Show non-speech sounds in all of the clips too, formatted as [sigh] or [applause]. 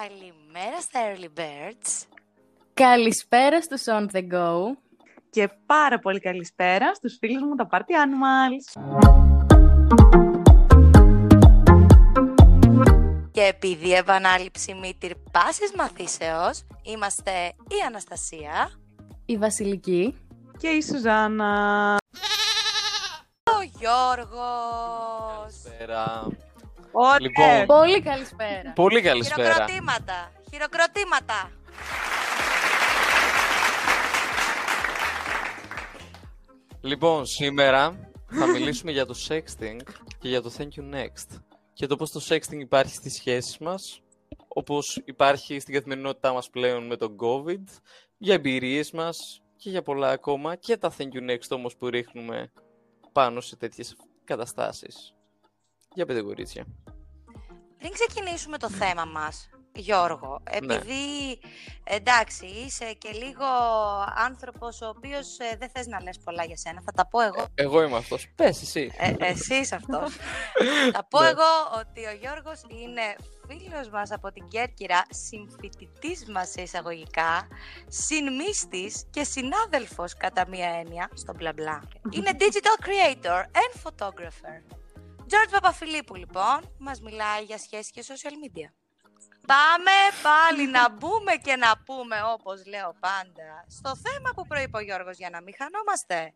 Καλημέρα στα Early Birds. Καλησπέρα στους On The Go. Και πάρα πολύ καλησπέρα στους φίλους μου τα Party Animals. Και επειδή επανάληψη μήτυρ πάσης μαθήσεως, είμαστε η Αναστασία, Η Βασιλική. Και η Σουζάννα. ο Γιώργος. Καλησπέρα. Ωραία. Λοιπόν, Πολύ καλησπέρα. πολύ καλησπέρα. Χειροκροτήματα, χειροκροτήματα. Λοιπόν, σήμερα θα μιλήσουμε για το sexting και για το thank you next. Και το πώς το sexting υπάρχει στις σχέσεις μας, όπως υπάρχει στην καθημερινότητά μας πλέον με τον COVID, για εμπειρίες μας και για πολλά ακόμα και τα thank you next όμως που ρίχνουμε πάνω σε τέτοιες καταστάσεις. Για πέντε κορίτσια. Πριν ξεκινήσουμε το θέμα μας, Γιώργο, επειδή εντάξει είσαι και λίγο άνθρωπος ο οποίος ε, δεν θες να λες πολλά για σένα, θα τα πω εγώ. Εγώ είμαι αυτός. Πες εσύ. Ε, εσύ είσαι αυτός. [laughs] θα πω Ναι. εγώ ότι ο Γιώργος είναι φίλος μας από την Κέρκυρα, συμφοιτητής μας σε εισαγωγικά, συνμίστης και συνάδελφος κατά μία έννοια στο μπλα μπλα. Είναι digital creator and photographer. George Παπαφιλίππου λοιπόν μας μιλάει για σχέσεις και social media. Πάμε πάλι να μπούμε και να πούμε όπως λέω πάντα στο θέμα που προείπε ο Γιώργος για να μην χανόμαστε.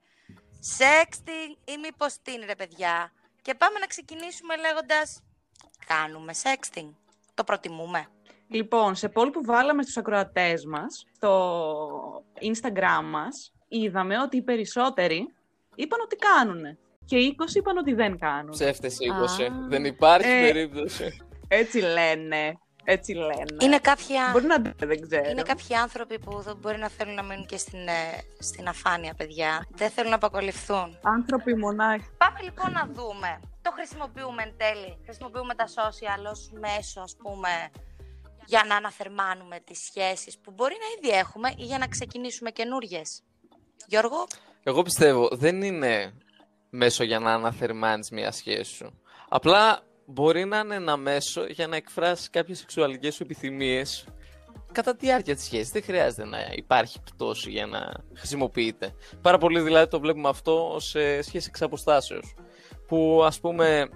Sexting ή μήπως τι είναι ρε παιδιά. Και πάμε να ξεκινήσουμε λέγοντας κάνουμε sexting. Το προτιμούμε. Λοιπόν, σε poll που βάλαμε στους ακροατές μας, στο Instagram μας, είδαμε ότι οι περισσότεροι είπαν ότι κάνουνε. Και οι 20 είπαν ότι δεν κάνουν. Ψεύτες 20. Α. Δεν υπάρχει Ε, περίπτωση. Έτσι λένε. Έτσι λένε. Είναι κάποια... Μπορεί να δεν ξέρω. Είναι κάποιοι άνθρωποι που δεν μπορεί να θέλουν να μείνουν και στην, ε, στην αφάνεια, παιδιά. Δεν θέλουν να αποκολληθούν. Άνθρωποι μονάχοι. Πάμε λοιπόν να δούμε. Το χρησιμοποιούμε εν τέλει. Χρησιμοποιούμε τα social ως μέσο, ας πούμε, για να αναθερμάνουμε τις σχέσεις που μπορεί να ήδη έχουμε ή για να ξεκινήσουμε καινούριε. Γιώργο, Εγώ πιστεύω δεν είναι μέσο για να αναθερμάνεις μια σχέση σου. Απλά μπορεί να είναι ένα μέσο για να εκφράσεις κάποιες σεξουαλικές σου επιθυμίες κατά τη διάρκεια της σχέσης. Δεν χρειάζεται να υπάρχει πτώση για να χρησιμοποιείται. Πάρα πολύ δηλαδή το βλέπουμε αυτό σε σχέση εξ αποστάσεως. Που ας πούμε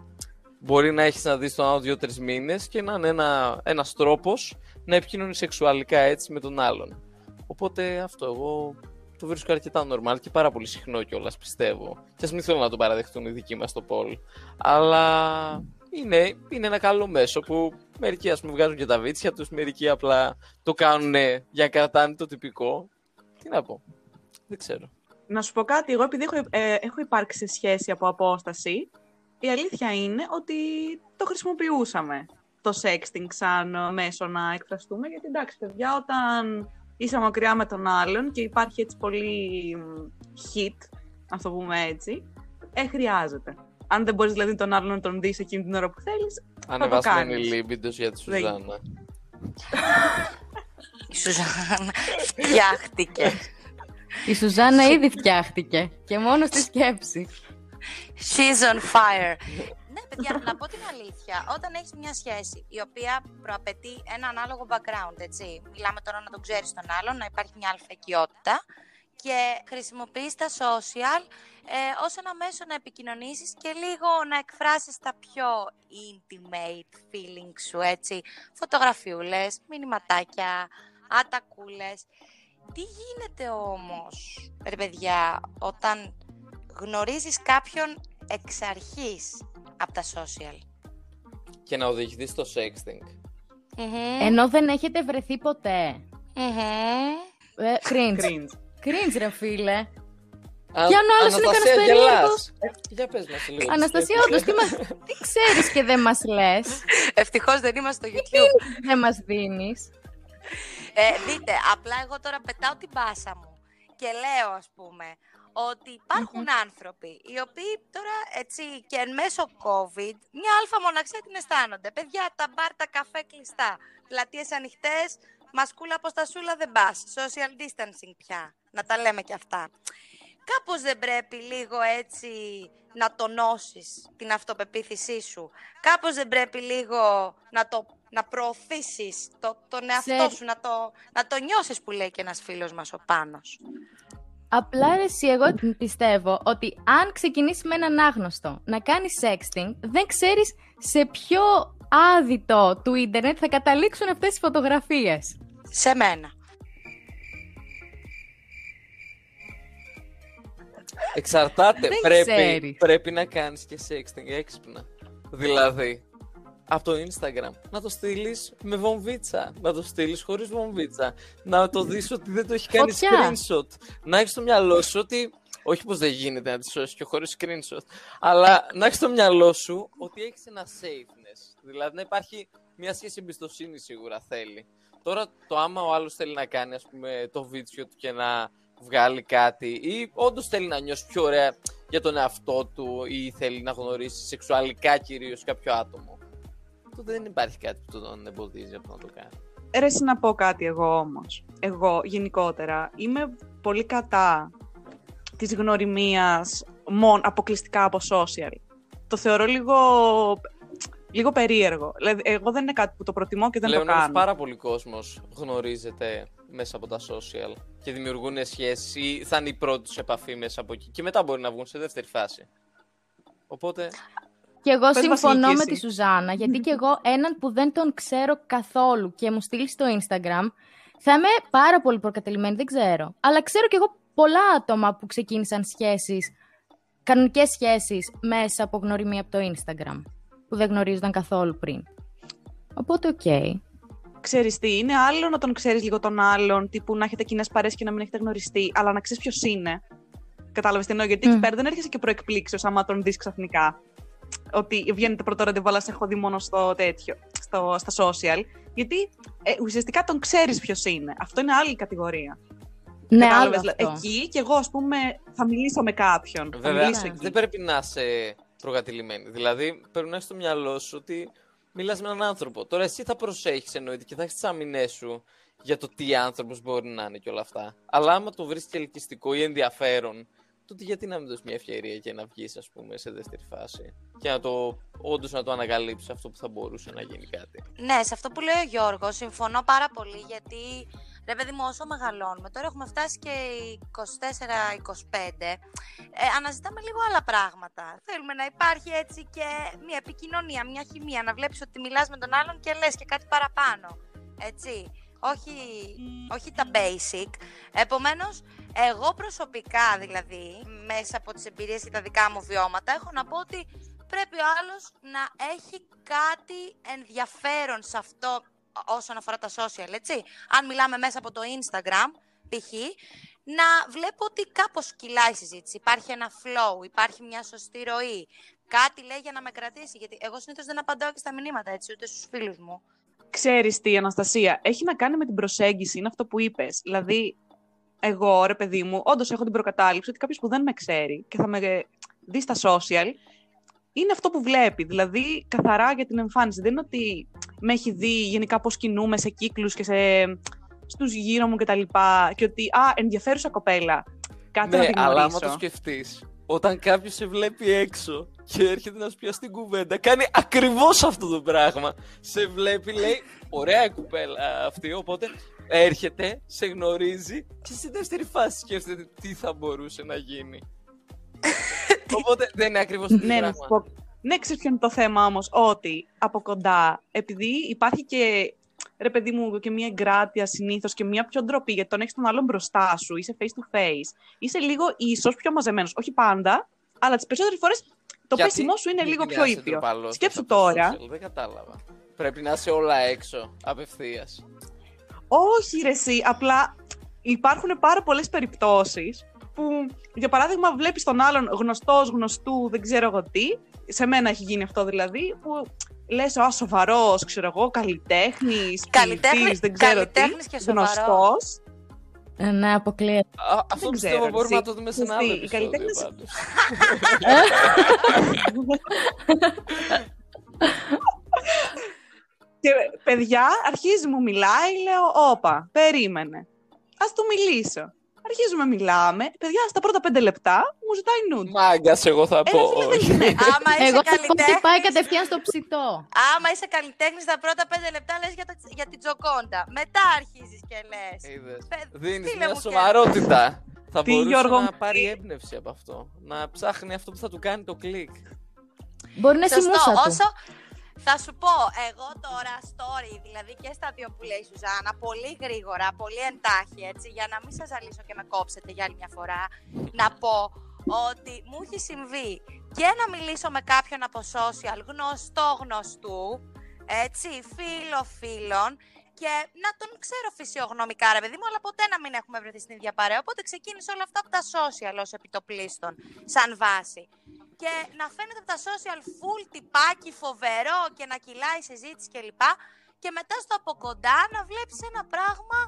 μπορεί να έχεις να δεις τον άλλο δύο-τρεις μήνες και να είναι ένα, ένας τρόπος να επικοινωνείς σεξουαλικά έτσι με τον άλλον. Οπότε αυτό εγώ το βρίσκω αρκετά normal και πάρα πολύ συχνό κιόλας, πιστεύω. Και ας μην θέλω να το παραδεχτούν οι δικοί μας στο Πολ. Αλλά είναι, είναι ένα καλό μέσο που μερικοί ας πούμε βγάζουν και τα βίτσια τους, μερικοί απλά το κάνουν για να κρατάνε το τυπικό. Τι να πω. Δεν ξέρω. Να σου πω κάτι, εγώ επειδή έχω, ε, έχω υπάρξει σε σχέση από απόσταση, η αλήθεια είναι ότι το χρησιμοποιούσαμε το sexting σαν ε, μέσο να εκφραστούμε, γιατί εντάξει παιδιά, όταν είσαι μακριά με τον άλλον και υπάρχει έτσι πολύ μ, hit, να το πούμε έτσι, ε, χρειάζεται. Αν δεν μπορείς δηλαδή τον άλλον να τον δεις εκείνη την ώρα που θέλεις, Ανεβάσουμε η κάνεις. λίμπιντος για τη Δεν- Σουζάννα. η Σουζάννα φτιάχτηκε. Η Σουζάννα ήδη φτιάχτηκε και μόνο στη σκέψη. She's on fire. Ναι, παιδιά, να πω την αλήθεια. Όταν έχεις μια σχέση η οποία προαπαιτεί ένα ανάλογο background, έτσι. Μιλάμε τώρα να τον ξέρεις τον άλλον, να υπάρχει μια αλφαικιότητα και χρησιμοποιείς τα social ε, ως ένα μέσο να επικοινωνήσεις και λίγο να εκφράσεις τα πιο intimate feelings σου, έτσι. Φωτογραφιούλες, μηνυματάκια, ατακούλες. Τι γίνεται όμως, ρε παιδιά, όταν γνωρίζεις κάποιον εξ αρχής; Από τα social. Και να οδηγηθείς στο sexting. Μμμ. Ενώ δεν έχετε βρεθεί ποτέ. Μμμ. Ε, cringe. cringe. Cringe, ρε φίλε. Α- Κι αν ο άλλος είναι Αναστασία, κανένας γελάς. περίεργος. Ε, Για πες μας λίγο. τη Αναστασία, σκέψη. όντως, τι, μας... τι ξέρεις και δεν μας λες. Ευτυχώς δεν είμαστε στο YouTube. Δεν μας δίνεις. Ε, δείτε, απλά εγώ τώρα πετάω την πάσα μου και λέω ας πούμε ότι υπάρχουν άνθρωποι οι οποίοι τώρα έτσι και εν μέσω COVID μια αλφα μοναξία την αισθάνονται. Παιδιά, τα μπαρ, τα καφέ κλειστά, πλατείες ανοιχτές, μασκούλα αποστασούλα δεν πας, social distancing πια, να τα λέμε και αυτά. Κάπως δεν πρέπει λίγο έτσι να τονώσεις την αυτοπεποίθησή σου. Κάπως δεν πρέπει λίγο να το να προωθήσεις το, τον εαυτό Ξέρ- σου, να το, να το νιώσεις που λέει και ένας φίλος μας ο Πάνος. Απλά ρε, εσύ, εγώ πιστεύω ότι αν ξεκινήσεις με έναν άγνωστο να κάνεις sexting, δεν ξέρεις σε ποιο άδειτο του ίντερνετ θα καταλήξουν αυτές τις φωτογραφίες. Σε μένα. Εξαρτάται. Δεν πρέπει, ξέρεις. πρέπει να κάνεις και sexting έξυπνα. Δηλαδή, από το Instagram, να το στείλεις με βομβίτσα. Να το στείλεις χωρίς βομβίτσα. Να το δεις ότι δεν το έχει κάνει Φωτιά. screenshot. Να έχεις στο μυαλό σου ότι. Όχι πως δεν γίνεται να τη σώσεις και χωρίς screenshot. Αλλά να έχεις στο μυαλό σου ότι έχεις ένα safeness. Δηλαδή να υπάρχει μια σχέση εμπιστοσύνη σίγουρα θέλει. Τώρα το άμα ο άλλος θέλει να κάνει ας πούμε το βίντεο του και να βγάλει κάτι ή όντως θέλει να νιώσει πιο ωραία για τον εαυτό του ή θέλει να γνωρίσει σεξουαλικά κυρίως κάποιο άτομο. Τότε δεν υπάρχει κάτι που τον εμποδίζει από να το κάνει. Ρε, εσύ να πω κάτι εγώ όμως. Εγώ γενικότερα είμαι πολύ κατά της γνωριμίας μόνο αποκλειστικά από social. Το θεωρώ λίγο, λίγο περίεργο. Δηλαδή, εγώ δεν είναι κάτι που το προτιμώ και δεν Πλέον το όμως κάνω. πάρα πολύ κόσμος γνωρίζεται μέσα από τα social και δημιουργούν σχέσεις ή θα είναι η πρώτη τους επαφή μέσα από εκεί και μετά μπορεί να βγουν σε δεύτερη φάση. Οπότε, Και εγώ Πες, συμφωνώ Βασιλική, με εσύ. τη Σουζάνα, γιατί [laughs] και εγώ έναν που δεν τον ξέρω καθόλου και μου στείλει στο Instagram, θα είμαι πάρα πολύ προκατειλημμένη, δεν ξέρω. Αλλά ξέρω κι εγώ πολλά άτομα που ξεκίνησαν σχέσεις, κανονικές σχέσεις, μέσα από γνωριμία από το Instagram, που δεν γνωρίζονταν καθόλου πριν. Οπότε, οκ. Ξέρεις τι, είναι άλλο να τον ξέρεις λίγο τον άλλον, τύπου να έχετε κοινές παρέες και να μην έχετε γνωριστεί, αλλά να ξέρεις ποιος είναι. Κατάλαβες τι εννοώ, γιατί εκεί Μμ. πέρα δεν έρχεσαι και προεκπλήξεως άμα τον δεις ξαφνικά. Ότι βγαίνετε πρώτο ραντεβού, αλλά σε έχω δει μόνο στο τέτοιο, στο, στα social. Γιατί ε, ουσιαστικά τον ξέρεις ποιος είναι. Αυτό είναι άλλη κατηγορία. Ναι, άλλο Κατάλαβες, δηλαδή, αυτό. Εκεί και εγώ, ας πούμε, θα μιλήσω με κάποιον. θα βέβαια, μιλήσω Ναι. εκεί. δεν πρέπει να είσαι προκατηλημένη. Δηλαδή, πρέπει να έχει στο μυαλό σου ότι μιλάς με έναν άνθρωπο. Τώρα, εσύ θα προσέχεις εννοείται και θα έχεις τις άμυνέ σου για το τι άνθρωπος μπορεί να είναι και όλα αυτά. Αλλά άμα το βρεις και ελκυστικό ή ενδιαφέρον, τότε γιατί να μην δώσεις μια ευκαιρία και να βγεις, ας πούμε, σε δεύτερη φάση. Και να το όντως να το ανακαλύψεις αυτό που θα μπορούσε να γίνει κάτι. Ναι, σε αυτό που λέει ο Γιώργος συμφωνώ πάρα πολύ γιατί ρε παιδί μου όσο μεγαλώνουμε τώρα έχουμε φτάσει και οι 24-25 ε, αναζητάμε λίγο άλλα πράγματα. Θέλουμε να υπάρχει έτσι και μια επικοινωνία, μια χημεία, να βλέπεις ότι μιλάς με τον άλλον και λες και κάτι παραπάνω. Έτσι. Όχι, όχι τα basic. Επομένως, εγώ προσωπικά δηλαδή, μέσα από τις εμπειρίες και τα δικά μου βιώματα, έχω να πω ότι πρέπει ο άλλος να έχει κάτι ενδιαφέρον σε αυτό όσον αφορά τα social, έτσι. Αν μιλάμε μέσα από το Instagram, π.χ., να βλέπω ότι κάπως κυλάει η συζήτηση. Υπάρχει ένα flow, υπάρχει μια σωστή ροή. Κάτι λέει για να με κρατήσει, γιατί εγώ συνήθως δεν απαντάω και στα μηνύματα, έτσι, ούτε στους φίλους μου. Ξέρεις τι, Αναστασία, έχει να κάνει με την προσέγγιση, είναι αυτό που είπες. Δηλαδή, εγώ, ρε παιδί μου, όντως έχω την προκατάληψη ότι κάποιος που δεν με ξέρει και θα με δει στα social, είναι αυτό που βλέπει. Δηλαδή, καθαρά για την εμφάνιση. Δεν είναι ότι με έχει δει γενικά πώς κινούμε σε κύκλους και σε, στους γύρω μου και τα λοιπά και ότι, α, ενδιαφέρουσα κοπέλα. Κάτσε να ναι, την αλλά γνωρίσω. άμα το σκεφτείς, όταν κάποιος σε βλέπει έξω και έρχεται να σου πιάσει την κουβέντα, κάνει ακριβώς αυτό το πράγμα. Σε βλέπει, λέει, ωραία η κουπέλα αυτή. Οπότε έρχεται, σε γνωρίζει και στη δεύτερη φάση σκέφτεται τι θα μπορούσε να γίνει. [laughs] Οπότε δεν είναι ακριβώς το ίδιο Ναι, να πράγμα. σου πω. Ναι, ξέρεις ποιο είναι το θέμα όμως, ότι από κοντά, επειδή υπάρχει και, ρε παιδί μου, και μια εγκράτεια συνήθως και μια πιο ντροπή, γιατί τον έχεις τον άλλον μπροστά σου, είσαι face to face, είσαι λίγο ίσως πιο μαζεμένος, όχι πάντα, αλλά τις περισσότερες φορές το Γιατί- πέσιμό σου είναι γιατί λίγο να πιο είσαι ήπιο. ντροπαλός Σκέψου μέσα από το τώρα, social, Δεν κατάλαβα. Πρέπει να είσαι όλα έξω, απευθείας. όχι ρε εσύ, απλά υπάρχουν πάρα πολλές περιπτώσεις που, για παράδειγμα, βλέπεις τον άλλον γνωστός, γνωστού, δεν ξέρω εγώ τι, σε μένα έχει γίνει αυτό δηλαδή, που λες, α, σοβαρός, ξέρω εγώ, καλλιτέχνης, Καλλιτέχνη- ποιητής, δεν ξέρω καλλιτέχνης τι, και σοβαρός. γνωστός. Ε, ναι, αποκλείεται. Αυτό Δεν πιστεύω ξέρω, μπορούμε εσύ. να το δούμε σε ένα άλλο Εσύ, οι επεισόδιο καλλιτέχνες- πάντως. Και παιδιά, αρχίζει μου μιλάει, λέω, όπα, περίμενε. Ας του μιλήσω. Αρχίζουμε, μιλάμε. Παιδιά, στα πρώτα πέντε λεπτά μου ζητάει nude. Μάγκας, εγώ θα πω. όχι. Άμα είσαι Εγώ θα πω ότι πάει καλλιτέχνης, κατευθείαν στο ψητό. άμα είσαι καλλιτέχνης, τα πρώτα πέντε λεπτά λες για, τα- για την Τζοκόντα. Μετά αρχίζεις και λες. Είδες. Παι- Δίνεις στείλε μια μου και- σοβαρότητα. Θα Τι, μπορούσε Γιώργο; να μου, πάρει τι; έμπνευση από αυτό. Να ψάχνει αυτό που θα του κάνει το κλικ. Μπορεί να είναι Σωστό. μουσα του. Όσο θα σου πω, εγώ τώρα story, δηλαδή και στα δύο που λέει η Σουζάνα, πολύ γρήγορα, πολύ εντάχει, έτσι, για να μην σας ζαλίσω και με κόψετε για άλλη μια φορά, να πω ότι μου έχει συμβεί και να μιλήσω με κάποιον από social, γνωστό γνωστού, έτσι, φίλο φίλων, και να τον ξέρω φυσιογνωμικά, ρε παιδί μου, αλλά ποτέ να μην έχουμε βρεθεί στην ίδια παρέα. Οπότε ξεκίνησε όλα αυτά από τα social ως επιτοπλίστων, σαν βάση. Και να φαίνεται από τα social full τυπάκι φοβερό και να κυλάει η συζήτηση κλπ. Και μετά στο από κοντά να βλέπεις ένα πράγμα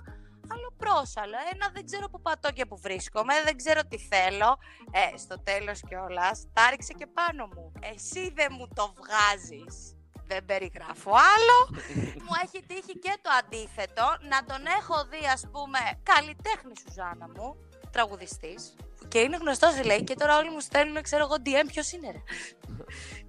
άλλο πρόσαλο. Ένα δεν ξέρω που πατώ και που βρίσκομαι, δεν ξέρω τι θέλω. Ε, στο τέλος κιόλας, τα ρίξε και πάνω μου. Εσύ δεν μου το βγάζεις. Δεν περιγράφω άλλο. [laughs] μου έχει τύχει και το αντίθετο. Να τον έχω δει, ας πούμε, καλλιτέχνη Σουζάνα μου, τραγουδιστής. Και είναι γνωστός, λέει, και τώρα όλοι μου στέλνουν, ξέρω εγώ, DM, ποιος είναι, ρε.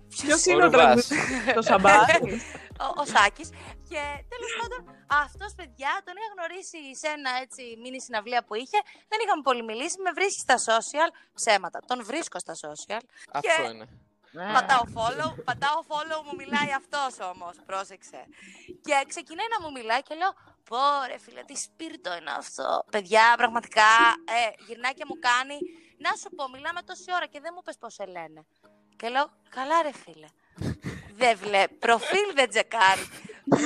Ποιος Ο είναι ο Ρουβάς. τραγουδιστής, το Σαμπάρι. ο, ο Σάκης. Και τέλος πάντων, αυτός παιδιά τον είχα γνωρίσει σε ένα έτσι μίνι συναυλία που είχε. Δεν είχαμε πολύ μιλήσει. Με βρίσκει στα social. Ψέματα. Τον βρίσκω στα social. Αυτό είναι. Πατάω follow, πατάω follow, μου μιλάει αυτός όμως, πρόσεξε. Και ξεκινάει να μου μιλάει και λέω, πω ρε φίλε, τι σπίρτο είναι αυτό. Παιδιά, πραγματικά, ε, γυρνάει και μου κάνει, να σου πω, μιλάμε τόση ώρα και δεν μου πες πώς σε λένε. Και λέω, καλά ρε φίλε. [laughs] δεν βλέπει, προφίλ δεν τσεκάρει.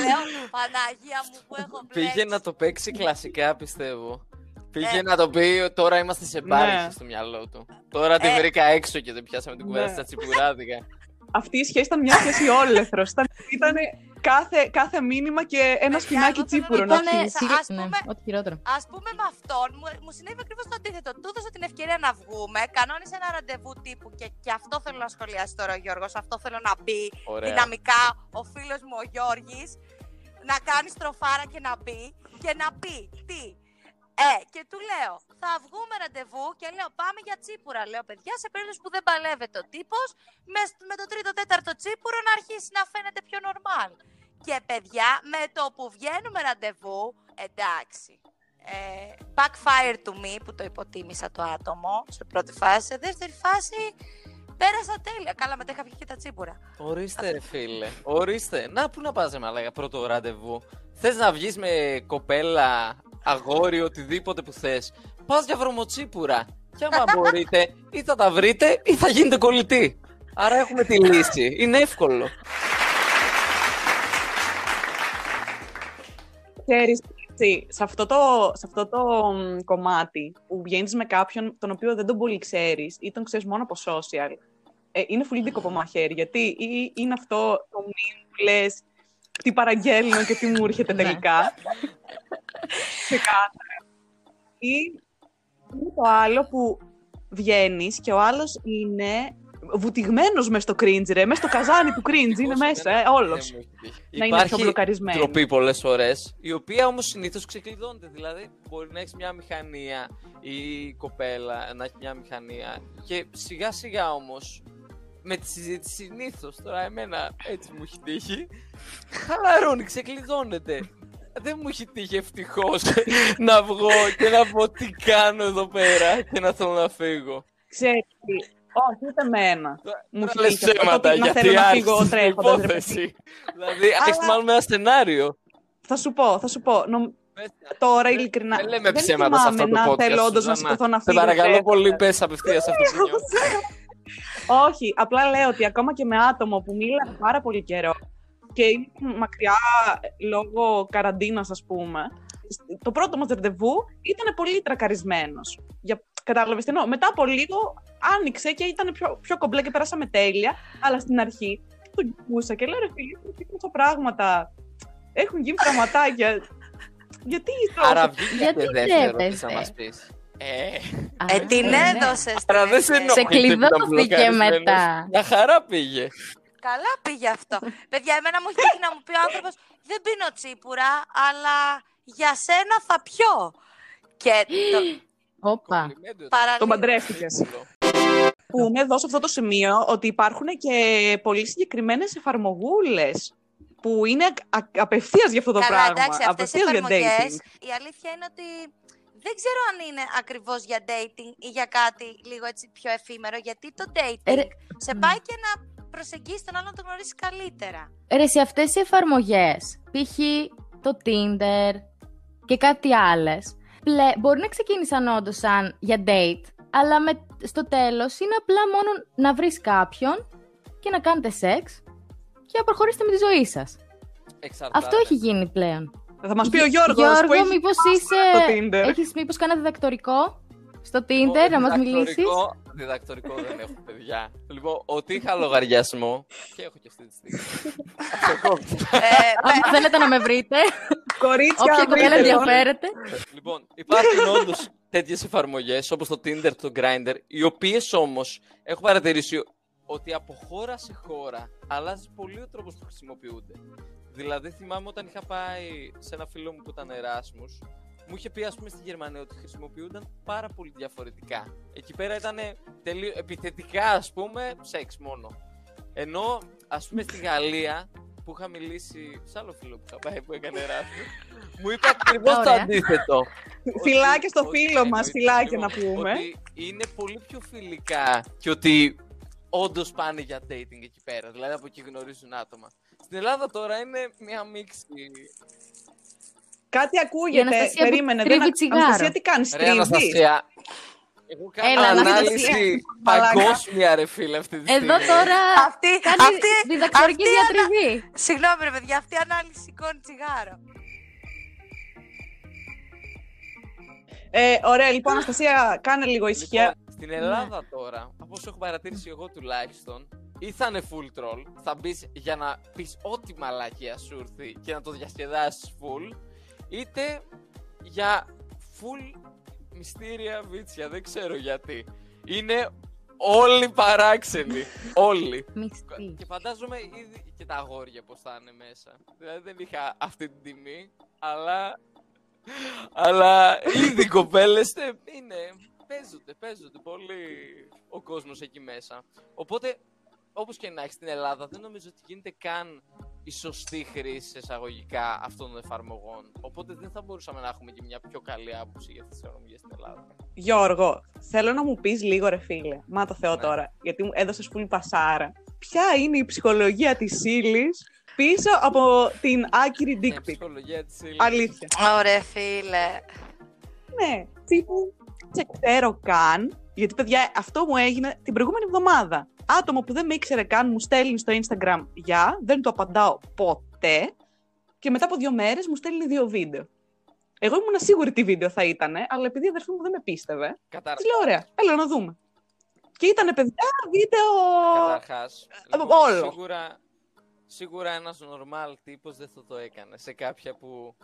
λέω, Παναγία μου που έχω μπλέξει. Πήγε να το παίξει κλασικά, πιστεύω. Πήγε Ε. να το πει τώρα είμαστε σε μπάρ, Ναι. είχε στο μυαλό του. Τώρα τη Ε. βρήκα έξω και δεν πιάσαμε την κουβέντα Ναι. στα τσιπουράδικα. Αυτή η σχέση ήταν μια σχέση όλεθρος. Ήταν, ήταν κάθε, κάθε μήνυμα και ένα Παιδιά, σπινάκι εγώ θέλω τσίπουρο να να πω, ναι, πιεις. σα- ας ναι, πούμε- ό,τι χειρότερο. Α πούμε με αυτόν, μου, μου συνέβη ακριβώς το αντίθετο. Του έδωσα την ευκαιρία να βγούμε, κανόνισε ένα ραντεβού τύπου και, και αυτό θέλω να σχολιάσει τώρα ο Γιώργος, αυτό θέλω να μπει Ωραία. δυναμικά ο φίλος μου ο Γιώργης, να κάνει στροφάρα και να μπει και να πει τι. Ε, και του λέω, θα βγούμε ραντεβού και λέω πάμε για τσίπουρα. Λέω, παιδιά, σε περίπτωση που δεν παλεύεται ο τύπος, με, με το τρίτο τέταρτο τσίπουρο να αρχίσει να φαίνεται πιο normal. Και παιδιά, με το που βγαίνουμε ραντεβού, εντάξει. Ε, backfire to me που το υποτίμησα το άτομο σε πρώτη φάση. Σε δεύτερη φάση πέρασα τέλεια. Καλά, μετά είχα βγει και τα τσίπουρα. Ορίστε, ρε φίλε. Ορίστε. Να, πού να πας, ρε μαλάκα, πρώτο ραντεβού. Θες να βγεις με κοπέλα, αγόρι, οτιδήποτε που θες. Πας για βρωμοτσίπουρα. Και άμα [laughs] μπορείτε, ή θα τα βρείτε, ή θα γίνετε κολλητοί. Άρα έχουμε τη λύση. Είναι εύκολο. Ξέρεις, έτσι, σε αυτό το, σε αυτό το μ, κομμάτι που βγαίνεις με κάποιον τον οποίο δεν τον πολύ ξέρεις ή τον ξέρεις μόνο από social, ε, είναι πολύ δίκοπο μαχαίρι, γιατί ή, είναι αυτό το meme που λες τι παραγγέλνω και τι μου έρχεται Ναι. τελικά. Ξεκάθαρα. Ή είναι το άλλο που βγαίνεις και ο άλλος είναι βουτυγμένος μες στο cringe, ρε. Μες στο καζάνι του cringe είναι Όσο μέσα, δεν- ε, δεν όλος. μου έχει τύχει. Να είναι πιο μπλοκαρισμένο. ντροπή πολλές φορές, η οποία όμως συνήθως ξεκλειδώνεται. Δηλαδή, μπορεί να έχεις μια μηχανία ή η κοπέλα να έχει μια μηχανία. Και σιγά σιγά όμως, με τη συζήτηση συνήθως, τώρα εμένα έτσι μου έχει τύχει, χαλαρώνει, ξεκλειδώνεται. Δεν μου έχει τύχει ευτυχώς [laughs] να βγω και να πω τι κάνω εδώ πέρα και να θέλω να φύγω. Ξέρεις, τι, όχι, ούτε εμένα. Μου Τώρα έχει λες τύχει αυτό, ψέματα, ότι να γιατί θέλω να φύγω άρχισες την τρέχοντας, ρε υπόθεση. Δηλαδή, έχεις Αλλά- μάλλον ένα σενάριο. Θα σου πω, θα σου πω. Νομ- Πες τα. Τώρα, Δεν- ειλικρινά. Δεν λέμε ψέματα σε αυτό θυμάμαι το να podcast. θέλω όντως να Σουζάννα. σηκωθώ να Σε φύγω. παρακαλώ τρέχοντας. πολύ, πες απευθείας αυτό που νιώθεις. [laughs] Όχι, απλά λέω ότι ακόμα και με άτομο που μίλα πάρα πολύ καιρό και είναι μακριά λόγω καραντίνας, ας πούμε, το πρώτο μας ραντεβού ήταν πολύ τρακαρισμένος. Για... Κατάλαβες τι εννοώ; Μετά από λίγο άνοιξε και ήταν πιο, πιο κομπλέ και περάσαμε τέλεια, αλλά στην αρχή τον κοιτούσα και λέω ρε φίλε, έχουν τόσα πράγματα; Έχουν γίνει πραγματάκια. Γιατί είσαι Άρα όσο- βγήκε Γιατί δεύτερο, τρέπεστε; τι θα μας πεις; Ε, Α, Ε, την ναι. έδωσες. άρα δεν σε ενοχλεί που ήταν Ξεκλειδώθηκε μπλοκαρισμένος. μετά. Μια χαρά πήγε. Καλά πήγε αυτό. Παιδιά, εμένα μου έχει τύχει να μου πει ο άνθρωπος: Δεν πίνω τσίπουρα, αλλά για σένα θα πιω. Και το... Όπα. Κομπλιμέντο ήταν. Παραλίγο. Τον παντρεύτηκες. πούμε εδώ σε αυτό το σημείο ότι υπάρχουν και πολύ συγκεκριμένες εφαρμογούλες που είναι α- α- απευθείας για αυτό το Καλά, πράγμα. εντάξει, αυτές οι απευθείας για εφαρμογές, dating. η αλήθεια είναι ότι δεν ξέρω αν είναι ακριβώς για dating ή για κάτι λίγο έτσι πιο εφήμερο, γιατί το dating Ε, ρε- σε πάει και να προσεγγίσει τον άλλον να τον γνωρίσει καλύτερα. Ρε, σε αυτές οι εφαρμογές, π.χ. το Tinder και κάτι άλλες, πλε... μπορεί να ξεκίνησαν όντως σαν για date, αλλά με... στο τέλος είναι απλά μόνο να βρεις κάποιον και να κάνετε σεξ και να προχωρήσετε με τη ζωή σας. Εξαρτάται. Αυτό έχει γίνει πλέον. Θα μας πει ο Γιώργος Γιώργο, που έχει μήπως το είσαι... Tinder. Έχεις μήπως κανένα διδακτορικό στο Λοιπόν, Tinder να μας διδακτορικό- μιλήσεις; Διδακτορικό δεν έχω, παιδιά. Λοιπόν, ότι είχα λογαριασμό. Και έχω και αυτή τη στιγμή. Αυτό κόβει. ε, Αν θέλετε να με βρείτε, Κορίτσια, όποια κοπέλα βρείτε το. ενδιαφέρεται. λοιπόν, υπάρχουν όντως τέτοιες εφαρμογές όπως το Tinder, το Grindr, οι οποίες όμως έχω παρατηρήσει ότι από χώρα σε χώρα αλλάζει πολύ ο τρόπος που χρησιμοποιούνται. Δηλαδή, θυμάμαι όταν είχα πάει σε ένα φίλο μου που ήταν Εράσμους, μου είχε πει, ας πούμε, στη Γερμανία ότι χρησιμοποιούνταν πάρα πολύ διαφορετικά. Εκεί πέρα ήταν τελείω επιθετικά, ας πούμε, σεξ μόνο. Ενώ, ας πούμε, στη Γαλλία, που είχα μιλήσει σε άλλο φίλο που είχα πάει που έκανε Εράσμους, μου είπε ακριβώς το Ωραία. αντίθετο. [laughs] Φιλάκια στο Ότι- φίλο ότι- μας, εννοείται, φιλάκια να λοιπόν, πούμε. Ότι είναι πολύ πιο φιλικά και ότι όντως πάνε για dating εκεί πέρα. Δηλαδή από εκεί γνωρίζουν άτομα. Στην Ελλάδα τώρα είναι μια μίξη. Κάτι Η ακούγεται, Αναστασία που περίμενε. τρίβει Δεν... τσιγάρο. Αναστασία τι κάνεις, Ρε τρίβεις; Αναστασία. Εγώ κάνω Έλα, Αναστασία. ανάλυση [laughs] Μαλάκα. παγκόσμια ρε φίλε αυτή τη στιγμή. Εδώ τώρα αυτή, κάνει αυτή, διδακτορική αυτή ανα- διατριβή. Συγγνώμη ρε παιδιά, αυτή η ανάλυση σηκώνει τσιγάρο. Ε, ωραία, λοιπόν, Αναστασία, κάνε λίγο ησυχία. Λοιπόν, στην Ελλάδα τώρα, από όσο έχω παρατηρήσει εγώ τουλάχιστον, ή θα είναι full troll, θα μπεις για να πεις ό,τι μαλακία σου έρθει και να το διασκεδάσεις full, είτε για full μυστήρια βίτσια, δεν ξέρω γιατί. Είναι όλοι παράξενοι. [laughs] όλοι. Μυστή. Και φαντάζομαι ήδη και τα αγόρια πώς θα είναι μέσα. Δηλαδή δεν είχα αυτή την τιμή, αλλά... αλλά ήδη οι κοπέλες ε, είναι... Παίζονται, παίζονται πολύ ο κόσμος εκεί μέσα. Οπότε, όπως και να έχεις στην Ελλάδα, δεν νομίζω ότι γίνεται καν η σωστή χρήση εισαγωγικά αυτών των εφαρμογών. Οπότε δεν θα μπορούσαμε να έχουμε και μια πιο καλή άποψη για αυτές τις εφαρμογές στην Ελλάδα. Γιώργο, θέλω να μου πεις λίγο, ρε φίλε. Μα το Θεό Ναι. τώρα, γιατί μου έδωσες φουλ πασάρα. Ποια είναι η ψυχολογία της ύλης πίσω από την άκυρη Ναι, dick pic; ψυχολογία της ύλης. Αλήθεια. Ωραία φίλε. Ναι, τύπου σε ξέρω καν. Γιατί, παιδιά, αυτό μου έγινε την προηγούμενη εβδομάδα. Άτομο που δεν με ήξερε καν μου στέλνει στο Instagram γεια, δεν του απαντάω ποτέ. Και μετά από δύο μέρες μου στέλνει δύο βίντεο. Εγώ ήμουν σίγουρη τι βίντεο θα ήταν, αλλά επειδή η αδερφή μου δεν με πίστευε, Καταρχάς. τη λέω: Ωραία, έλα να δούμε. Και ήταν παιδιά βίντεο. Καταρχάς, από λοιπόν, όλο. Σίγουρα, σίγουρα ένας normal τύπος δεν θα το έκανε. Σε κάποια που,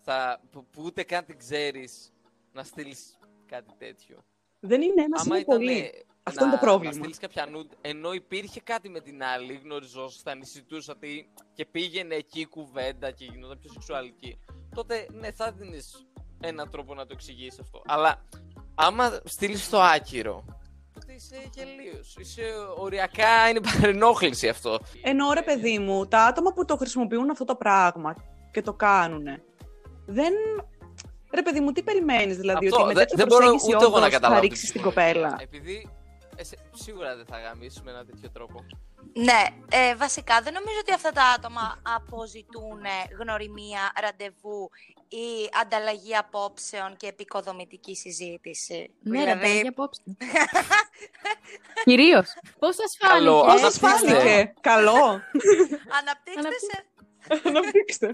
θα, που, που ούτε καν την ξέρεις να στείλεις κάτι τέτοιο. Δεν είναι ένα, Άμα είναι ήταν πολύ. Αυτό είναι το να, πρόβλημα. Να στείλεις κάποια nude, ενώ υπήρχε κάτι με την άλλη, γνωριζόσασταν, συζητούσατε και πήγαινε εκεί η κουβέντα και γινόταν πιο σεξουαλική. Τότε ναι, θα δίνεις έναν τρόπο να το εξηγήσεις αυτό. Αλλά άμα στείλεις το άκυρο, τότε είσαι γελίος. Είσαι οριακά, είναι παρενόχληση αυτό. Ενώ ρε παιδί μου, τα άτομα που το χρησιμοποιούν αυτό το πράγμα και το κάνουν, δεν. Ρε παιδί μου, τι περιμένεις δηλαδή, Αυτό, ότι με δεν- τέτοια δεν μπορώ προσέγγιση ούτε εγώ να όντως θα καταλάβω. ρίξεις την την κοπέλα; Επειδή εσ- σίγουρα δεν θα γαμίσουμε ένα τέτοιο τρόπο. Ναι, ε, βασικά δεν νομίζω ότι αυτά τα άτομα αποζητούν γνωριμία, ραντεβού ή ανταλλαγή απόψεων και επικοδομητική συζήτηση. Ναι, ρε, Δηλαδή, παιδιά, απόψε. [laughs] Κυρίως. Πώς σας Καλό, φάνηκε. Πώς σας Αναπτύξτε. φάνηκε, καλό, αναπτύξτε Αναπτύξτε. σε... [laughs] αναπτύξτε.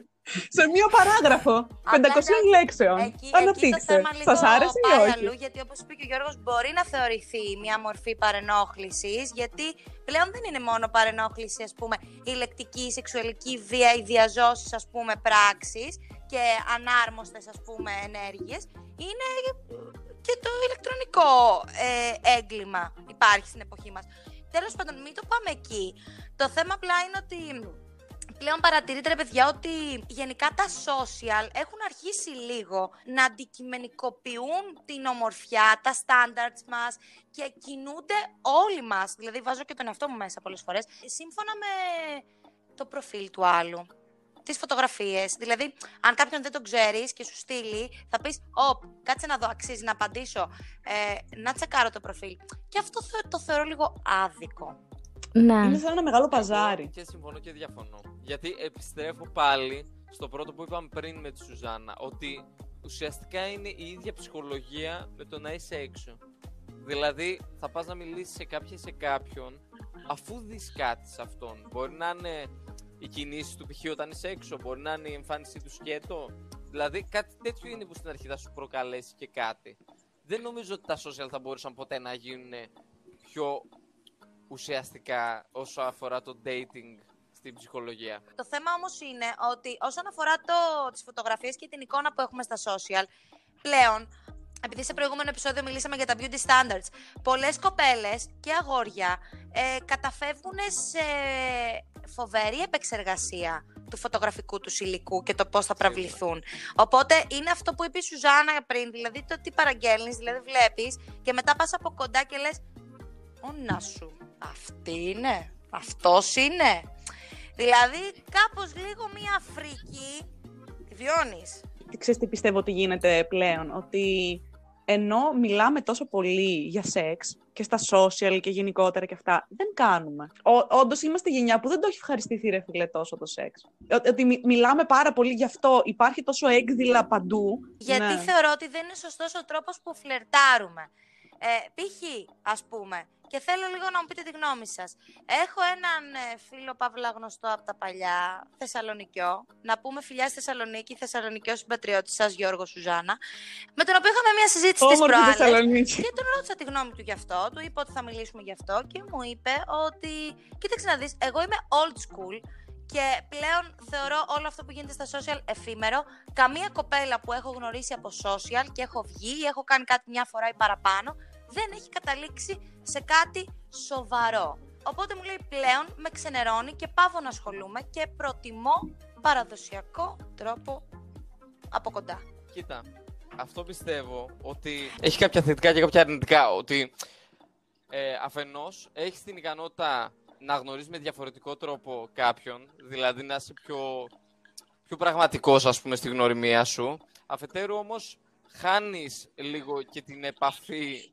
Σε μία παράγραφο, 500 εντάξει, λέξεων. Εκεί, εκεί το Αναπτύξτε. θέμα λίγο Σας άρεσε ή πάει όχι; αλλού, γιατί όπως είπε και ο Γιώργος, μπορεί να θεωρηθεί μια μορφή παρενόχλησης, γιατί πλέον δεν είναι μόνο παρενόχληση, ας πούμε, η λεκτική, η σεξουαλική βία, οι διαζώσεις, ας πούμε, πράξεις και ανάρμοστες, ας πούμε, ενέργειες, είναι και το ηλεκτρονικό ε, έγκλημα υπάρχει στην εποχή μας. Τέλος πάντων, μην το πάμε εκεί. Το θέμα απλά είναι ότι πλέον παρατηρείτε, ρε παιδιά, ότι γενικά τα social έχουν αρχίσει λίγο να αντικειμενικοποιούν την ομορφιά, τα standards μας και κινούνται όλοι μας. Δηλαδή, βάζω και τον εαυτό μου μέσα πολλές φορές, σύμφωνα με το προφίλ του άλλου. Τις φωτογραφίες. Δηλαδή, αν κάποιον δεν τον ξέρεις και σου στείλει, θα πεις: Ωπ, κάτσε να δω, αξίζει να απαντήσω. Ε, να τσεκάρω το προφίλ. Και αυτό το θεωρώ λίγο άδικο. Ναι. Είναι σαν ένα μεγάλο Εγώ παζάρι. Και συμφωνώ και διαφωνώ. Γιατί επιστρέφω πάλι στο πρώτο που είπαμε πριν με τη Σουζάννα, ότι ουσιαστικά είναι η ίδια ψυχολογία με το να είσαι έξω. Δηλαδή, θα πας να μιλήσεις σε κάποια ή σε κάποιον, αφού δεις κάτι σε αυτόν. Μπορεί να είναι οι κινήσεις του π.χ. όταν είσαι έξω, μπορεί να είναι η εμφάνισή του σκέτο. Δηλαδή, κάτι τέτοιο είναι που στην αρχή θα σου προκαλέσει και κάτι. Δεν νομίζω ότι τα social θα μπορούσαν ποτέ να γίνουν πιο ουσιαστικά όσο αφορά το dating στην ψυχολογία. Το θέμα όμως είναι ότι όσον αφορά το, τις φωτογραφίες και την εικόνα που έχουμε στα social, πλέον, επειδή σε προηγούμενο επεισόδιο μιλήσαμε για τα beauty standards, πολλές κοπέλες και αγόρια ε, καταφεύγουν σε φοβερή επεξεργασία του φωτογραφικού τους υλικού και το πώς θα Σίγουρα. προβληθούν. Οπότε είναι αυτό που είπε η Σουζάννα πριν, δηλαδή το τι παραγγέλνεις, δηλαδή βλέπεις και μετά πας από κοντά και λες «Όνα σου, αυτή είναι, αυτός είναι». Δηλαδή κάπως λίγο μία Αφρική τη βιώνεις. Τι ξέρεις τι πιστεύω ότι γίνεται πλέον, ότι ενώ μιλάμε τόσο πολύ για σεξ και στα social και γενικότερα και αυτά, δεν κάνουμε. Όντως είμαστε γενιά που δεν το έχει ευχαριστηθεί ρε φίλε τόσο το σεξ. Ότι ότι μι- μιλάμε πάρα πολύ γι' αυτό, υπάρχει τόσο έκδηλα παντού. Γιατί Ναι. θεωρώ ότι δεν είναι σωστός ο τρόπος που φλερτάρουμε. Ε, π.χ. ας πούμε, και θέλω λίγο να μου πείτε τη γνώμη σας. Έχω έναν ε, φίλο παύλα γνωστό από τα παλιά, Θεσσαλονικιό. Να πούμε φιλιά στη Θεσσαλονίκη, Θεσσαλονικιό συμπατριώτης σας, Γιώργο Σουζάνα. Με τον οποίο είχαμε μια συζήτηση τις Όμορφη προάλλες. Θεσσαλονίκη. Και τον ρώτησα τη γνώμη του γι' αυτό, του είπα ότι θα μιλήσουμε γι' αυτό και μου είπε ότι, κοίταξε να δεις, εγώ είμαι old school και πλέον θεωρώ όλο αυτό που γίνεται στα social εφήμερο. Καμία κοπέλα που έχω γνωρίσει από social και έχω βγει ή έχω κάνει κάτι μια φορά ή παραπάνω, δεν έχει καταλήξει σε κάτι σοβαρό. Οπότε μου λέει πλέον με ξενερώνει και πάω να ασχολούμαι και προτιμώ παραδοσιακό τρόπο από κοντά. Κοίτα, αυτό πιστεύω ότι έχει κάποια θετικά και κάποια αρνητικά. Ότι ε, αφενός έχεις την ικανότητα να γνωρίζεις με διαφορετικό τρόπο κάποιον, δηλαδή να είσαι πιο, πιο πραγματικός ας πούμε στη γνωριμία σου. Αφετέρου όμως χάνεις λίγο και την επαφή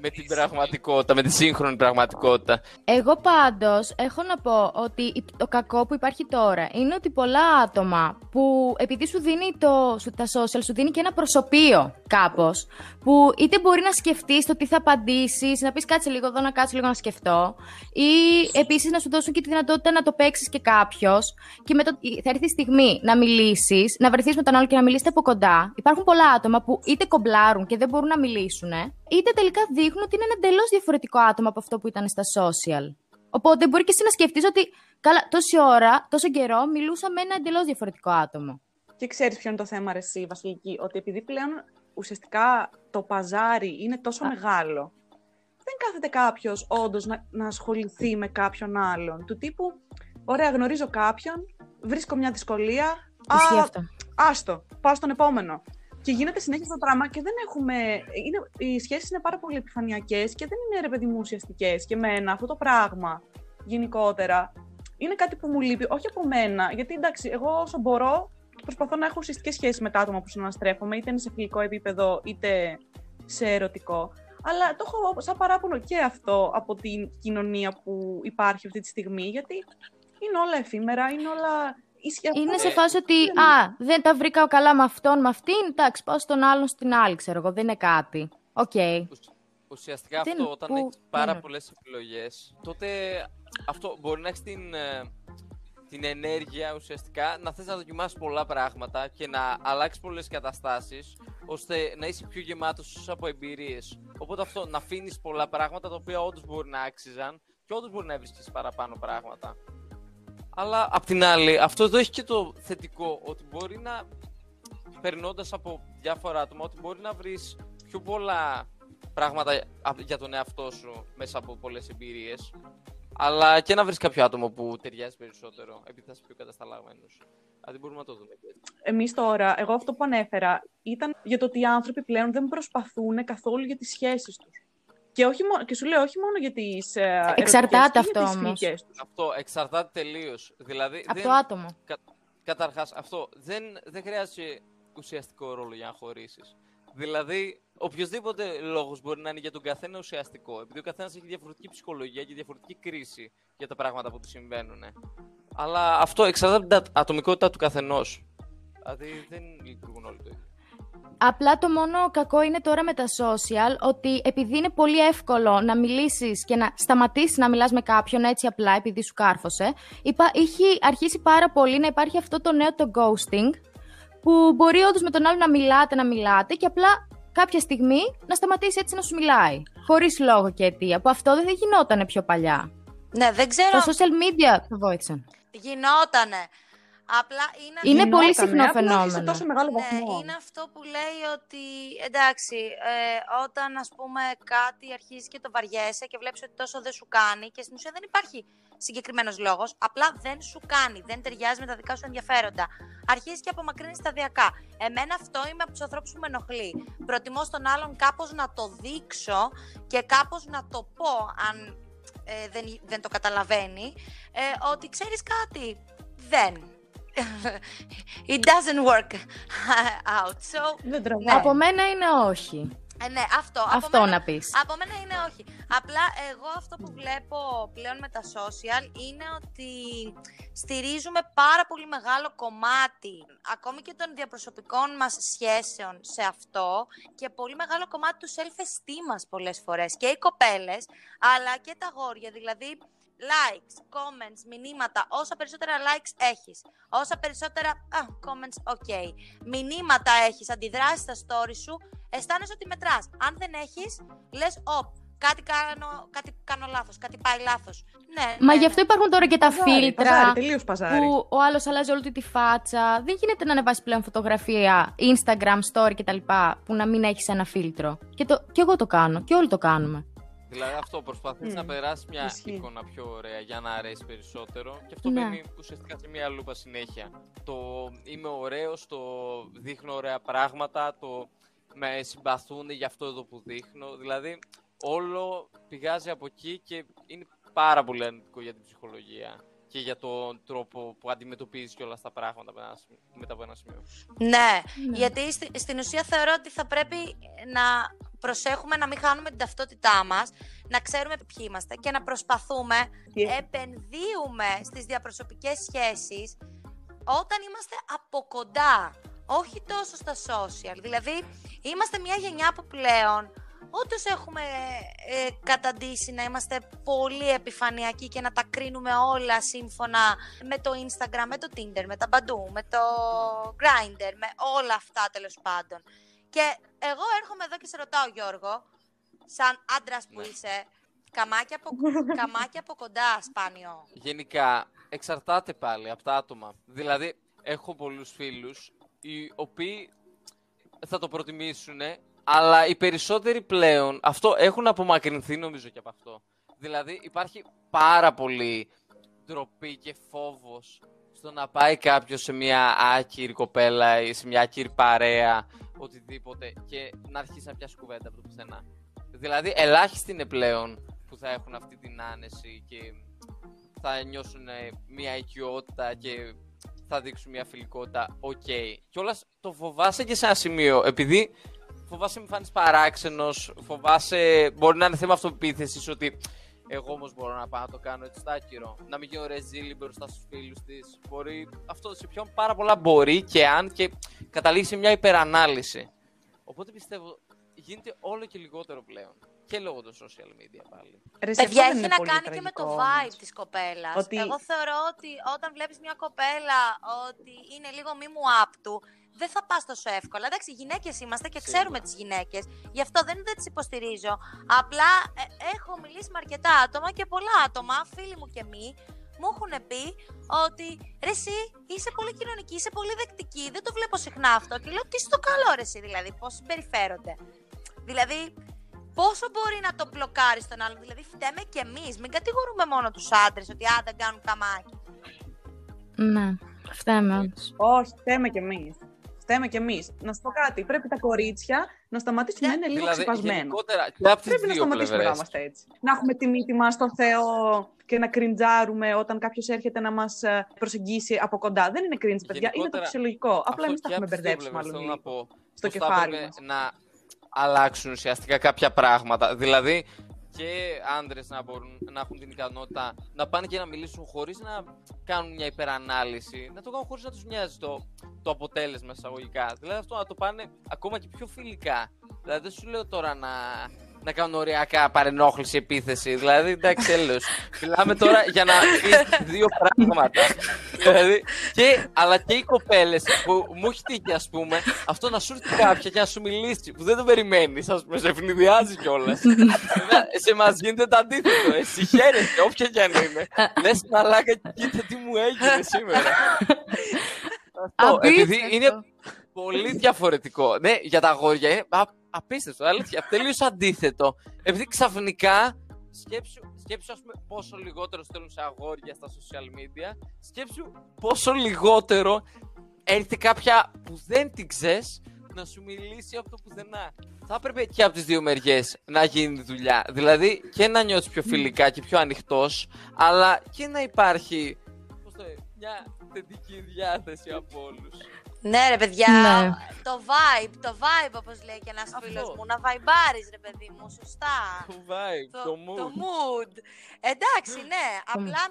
με την πραγματικότητα, με τη σύγχρονη πραγματικότητα. Εγώ πάντως έχω να πω ότι το κακό που υπάρχει τώρα είναι ότι πολλά άτομα που επειδή σου δίνει το, σου- τα social, σου δίνει και ένα προσωπείο κάπως, που είτε μπορεί να σκεφτείς το τι θα απαντήσεις, να πεις κάτσε λίγο εδώ να κάτσω λίγο να σκεφτώ, ή επίσης να σου δώσουν και τη δυνατότητα να το παίξεις και κάποιος και με το, θα έρθει η στιγμή να μιλήσεις, να βρεθείς με τον άλλο και να μιλήσετε από κοντά. Υπάρχουν πολλά άτομα που είτε κομπλάρουν και δεν μπορούν να μιλήσουν, είτε τελικά δείχνουν ότι είναι ένα εντελώς διαφορετικό άτομο από αυτό που ήταν στα social. Οπότε μπορεί και εσύ να σκεφτείς ότι καλά, τόση ώρα, τόσο καιρό μιλούσα με ένα εντελώς διαφορετικό άτομο. Και ξέρεις ποιο είναι το θέμα, ρε, εσύ, Βασιλική, ότι επειδή πλέον ουσιαστικά το παζάρι είναι τόσο μεγάλο, δεν κάθεται κάποιος όντως να, να ασχοληθεί με κάποιον άλλον. Του τύπου, ωραία, γνωρίζω κάποιον, βρίσκω μια δυσκολία. Ισχύει Α, αυτό. άστο, πάω στον επόμενο. Και γίνεται συνέχεια αυτό το πράγμα και δεν έχουμε. Είναι, οι σχέσεις είναι πάρα πολύ επιφανειακές και δεν είναι ρε παιδί μου ουσιαστικές. Και εμένα αυτό το πράγμα γενικότερα είναι κάτι που μου λείπει, όχι από μένα. Γιατί εντάξει, εγώ όσο μπορώ προσπαθώ να έχω ουσιαστικές σχέσεις με τα άτομα που συναναστρέφομαι, είτε είναι σε φιλικό επίπεδο είτε σε ερωτικό. Αλλά το έχω σαν παράπονο και αυτό από την κοινωνία που υπάρχει αυτή τη στιγμή, γιατί είναι όλα εφήμερα, είναι όλα easy. Είναι σε Ε, φάση ότι, α, δεν τα βρήκα καλά με αυτόν, με αυτήν, εντάξει, πάω στον άλλον, στην άλλη, ξέρω εγώ, δεν είναι κάτι. Οκ. Ουσ- Ουσιαστικά Δεν- αυτό, όταν που- έχεις πάρα ναι. πολλές επιλογές, τότε αυτό μπορεί να έχεις την, ε, την ενέργεια ουσιαστικά να θες να δοκιμάσεις πολλά πράγματα και να αλλάξεις πολλές καταστάσεις ώστε να είσαι πιο γεμάτος από εμπειρίες. Οπότε αυτό, να αφήνεις πολλά πράγματα τα οποία όντως μπορεί να άξιζαν και όντως μπορεί να έβρισκες παραπάνω πράγματα. Αλλά απ' την άλλη, αυτός εδώ έχει και το θετικό ότι μπορεί να περνώντας από διάφορα άτομα ότι μπορεί να βρεις πιο πολλά πράγματα α- για τον εαυτό σου μέσα από πολλές εμπειρίες Αλλά και να βρεις κάποιο άτομο που ταιριάζει περισσότερο, επειδή θα είσαι πιο κατασταλαγμένος. Δηλαδή μπορούμε να το δούμε. Εμείς τώρα, εγώ αυτό που ανέφερα ήταν για το ότι οι άνθρωποι πλέον δεν προσπαθούν καθόλου για τις σχέσεις τους. Και, όχι μόνο, και σου λέω όχι μόνο για τις. Εξαρτάται αυτό όμως. Αυτό εξαρτάται τελείως. Δηλαδή, Από το άτομο. Κα, Καταρχάς, αυτό δεν, δεν χρειάζεται ουσιαστικό ρόλο για να χωρίσεις. Δηλαδή, οποιοδήποτε λόγος μπορεί να είναι για τον καθένα ουσιαστικό. Επειδή ο καθένας έχει διαφορετική ψυχολογία και διαφορετική κρίση για τα πράγματα που του συμβαίνουν. Αλλά αυτό εξαρτάται από την ατομικότητα του καθενός. Δηλαδή, δεν λειτουργούν όλοι το ίδιο. Απλά το μόνο κακό είναι τώρα με τα social ότι επειδή είναι πολύ εύκολο να μιλήσεις και να σταματήσεις να μιλάς με κάποιον έτσι απλά επειδή σου κάρφωσε, είπα, έχει αρχίσει πάρα πολύ να υπάρχει αυτό το νέο το ghosting που μπορεί όντως με τον άλλο να μιλάτε, να μιλάτε και απλά κάποια στιγμή να σταματήσει έτσι να σου μιλάει. Χωρίς λόγο και αιτία. Που αυτό δεν θα γινόταν πιο παλιά. Ναι, δεν ξέρω. Τα social media το βοήθησαν. Γινότανε. Απλά είναι, είναι πολύ συχνό φαινόμενο. Σε τόσο μεγάλο ναι, βαθμό. είναι αυτό που λέει ότι εντάξει, ε, όταν ας πούμε κάτι αρχίζει και το βαριέσαι και βλέπεις ότι τόσο δεν σου κάνει και στην ουσία δεν υπάρχει συγκεκριμένος λόγος, απλά δεν σου κάνει, δεν ταιριάζει με τα δικά σου ενδιαφέροντα. Αρχίζεις και απομακρύνεις σταδιακά. Εμένα αυτό είμαι από τους ανθρώπους που με ενοχλεί. Προτιμώ στον άλλον κάπως να το δείξω και κάπως να το πω, αν ε, δεν, δεν το καταλαβαίνει, ε, ότι ξέρεις κάτι, δεν. [laughs] It doesn't work out. So, Δεν τραβάει. Ναι. Από μένα είναι όχι. ε, ναι, αυτό. Αυτό από μένα, να πεις. Από μένα είναι όχι. Απλά εγώ αυτό που βλέπω πλέον με τα social είναι ότι στηρίζουμε πάρα πολύ μεγάλο κομμάτι ακόμη και των διαπροσωπικών μας σχέσεων σε αυτό και πολύ μεγάλο κομμάτι του self-esteem μας πολλές φορές και οι κοπέλες αλλά και τα αγόρια δηλαδή likes, comments, μηνύματα, όσα περισσότερα likes έχεις, όσα περισσότερα, α, comments, ok, μηνύματα έχεις, αντιδράσεις στα story σου, αισθάνεσαι ότι μετράς. Αν δεν έχεις, λες, οπ, κάτι κάνω, κάτι κάνω λάθος, κάτι πάει λάθος. Ναι, Μα ναι, γι' αυτό ναι. υπάρχουν τώρα και τα Παζάρι, φίλτρα. παζάρι, τελείως παζάρι. Που ο άλλος αλλάζει όλη του τη φάτσα. Δεν γίνεται να ανεβάσεις πλέον φωτογραφία, Instagram, story κτλ. που να μην έχεις ένα φίλτρο. Και, το, και εγώ το κάνω. Και όλοι το κάνουμε. Δηλαδή αυτό, προσπαθείς Μμ, να περάσεις μια ισχύει. εικόνα πιο ωραία για να αρέσει περισσότερο και αυτό Ναι. μπαίνει ουσιαστικά σε μια λούπα συνέχεια. Το είμαι ωραίος, το δείχνω ωραία πράγματα, το με συμπαθούν για αυτό εδώ που δείχνω. Δηλαδή όλο πηγάζει από εκεί και είναι πάρα πολύ αρνητικό για την ψυχολογία και για τον τρόπο που αντιμετωπίζεις και όλα τα πράγματα μετά ένα σημείο- μετά από ένα σημείο. Ναι, Ναι. γιατί στη- στην ουσία θεωρώ ότι θα πρέπει να προσέχουμε να μην χάνουμε την ταυτότητά μας, να ξέρουμε ποιοι είμαστε και να προσπαθούμε, Τι- επενδύουμε στις διαπροσωπικές σχέσεις όταν είμαστε από κοντά, όχι τόσο στα social. Δηλαδή, είμαστε μια γενιά που πλέον όντως έχουμε ε, καταντήσει να είμαστε πολύ επιφανειακοί και να τα κρίνουμε όλα σύμφωνα με το Instagram, με το Tinder, με τα Badoo, με το Grindr, με όλα αυτά τέλος πάντων. Και εγώ έρχομαι εδώ και σε ρωτάω Γιώργο, σαν άντρας που Ναι. είσαι, καμάκια από, καμάκια από κοντά σπάνιο. Γενικά, εξαρτάται πάλι από τα άτομα. Δηλαδή, έχω πολλούς φίλους οι οποίοι θα το προτιμήσουν, αλλά οι περισσότεροι πλέον αυτό έχουν απομακρυνθεί νομίζω και από αυτό. Δηλαδή, υπάρχει πάρα πολύ ντροπή και φόβος στο να πάει κάποιος σε μια άκυρη κοπέλα ή σε μια άκυρη παρέα, οτιδήποτε, και να αρχίσει να πιάσει κουβέντα από το πουθενά. Δηλαδή, ελάχιστοι είναι πλέον που θα έχουν αυτή την άνεση και θα νιώσουν ε, μια οικειότητα και θα δείξουν μια φιλικότητα. OK. Okay. Κιόλας το φοβάσαι και σε ένα σημείο. Επειδή φοβάσαι μη φανεί παράξενος, φοβάσαι. Μπορεί να είναι θέμα αυτοπεποίθησης ότι εγώ όμως μπορώ να πάω να το κάνω έτσι στο άκυρο. Να μην γίνω ρεζίλι μπροστά στους φίλους της. Μπορεί αυτό σε ποιον πάρα πολλά μπορεί και αν και καταλήγει σε μια υπερανάλυση. Οπότε πιστεύω γίνεται όλο και λιγότερο πλέον. Και λόγω των social media πάλι. Ρε, σε Παιδιά, αυτό δεν έχει είναι να πολύ κάνει και με το τραγικό vibe όμως. της κοπέλας. Ότι- Εγώ θεωρώ ότι όταν βλέπεις μια κοπέλα ότι είναι λίγο μη μου up του, δεν θα πας τόσο εύκολα. Εντάξει, γυναίκες είμαστε και Σίγουρα. ξέρουμε τις γυναίκες. Γι' αυτό δεν, δεν τις υποστηρίζω. Απλά ε, έχω μιλήσει με αρκετά άτομα και πολλά άτομα, φίλοι μου και μη, μου έχουν πει ότι ρε εσύ είσαι πολύ κοινωνική, είσαι πολύ δεκτική, δεν το βλέπω συχνά αυτό. Και λέω τι στο καλό ρε εσύ δηλαδή, πώς συμπεριφέρονται. Δηλαδή, πόσο μπορεί να το μπλοκάρεις τον άλλον; Δηλαδή, φταίμε κι εμείς. Μην κατηγορούμε μόνο τους άντρες ότι αν δεν κάνουν καμάκι. Ναι, φταίμε όντως. Όχι, φταίμε κι εμείς. Φταίμε κι εμείς. Να σου πω κάτι. Πρέπει τα κορίτσια να σταματήσουν να είναι λίγο Δηλαδή, ξεπασμένα. γενικότερα, και από τις Πρέπει να δύο σταματήσουμε να πλευρές. είμαστε έτσι. Να έχουμε τη μύτη μας στο Θεό και να κριντζάρουμε όταν κάποιος έρχεται να μας προσεγγίσει από κοντά. Δεν είναι cringe, παιδιά. Είναι το Γενικότερα, φυσιολογικό. Απλά Αυτό εμείς τα και έχουμε από τις δύο μπερδέψει πλευρές μάλλον θέλω να λίγο. πω στο πως θα κεφάλι έπρεπε μας. να αλλάξουν ουσιαστικά κάποια πράγματα. Δηλαδή και άντρες να μπορούν να έχουν την ικανότητα να πάνε και να μιλήσουν χωρίς να κάνουν μια υπερανάλυση. Να το κάνουν χωρίς να τους νοιάζει το, το αποτέλεσμα εισαγωγικά. Δηλαδή αυτό να το πάνε ακόμα και πιο φιλικά. Δηλαδή δεν σου λέω τώρα να, να κάνουν οριακά παρενόχληση επίθεση. Δηλαδή εντάξει, τέλο. Μιλάμε τώρα για να πεις δύο πράγματα. δηλαδή, και, αλλά και οι κοπέλες που μου έχει τύχει, ας πούμε, αυτό να σου έρθει κάποια και να σου μιλήσει που δεν το περιμένεις, ας πούμε, σε ευνηδιάζει κιόλας. σε μας γίνεται το αντίθετο. Εσύ χαίρεσαι, όποια κι αν είναι. Λες μαλάκα, κοίτα τι μου έγινε σήμερα. Αυτό, επειδή Απίστευτο. είναι πολύ διαφορετικό. Ναι, για τα αγόρια είναι α- απίστευτο. Αλήθεια, τελείως αντίθετο. Επειδή ξαφνικά σκέψου, σκέψου ας πούμε, πόσο λιγότερο στέλνουν σε αγόρια στα social media. Σκέψου πόσο λιγότερο έρθει κάποια που δεν την ξέρεις να σου μιλήσει από το πουθενά. Θα έπρεπε και από τις δύο μεριές να γίνει δουλειά. Δηλαδή και να νιώθεις πιο φιλικά και πιο ανοιχτός, αλλά και να υπάρχει πώς το, λένε, μια θετική διάθεση από όλους. Ναι, ρε παιδιά, Ναι. το vibe, το vibe όπως λέει και ένας Αυτό. φίλος μου, να βαϊμπάρεις ρε παιδί μου, σωστά. Το vibe, το, mood. Το mood. Εντάξει, ναι. Απλά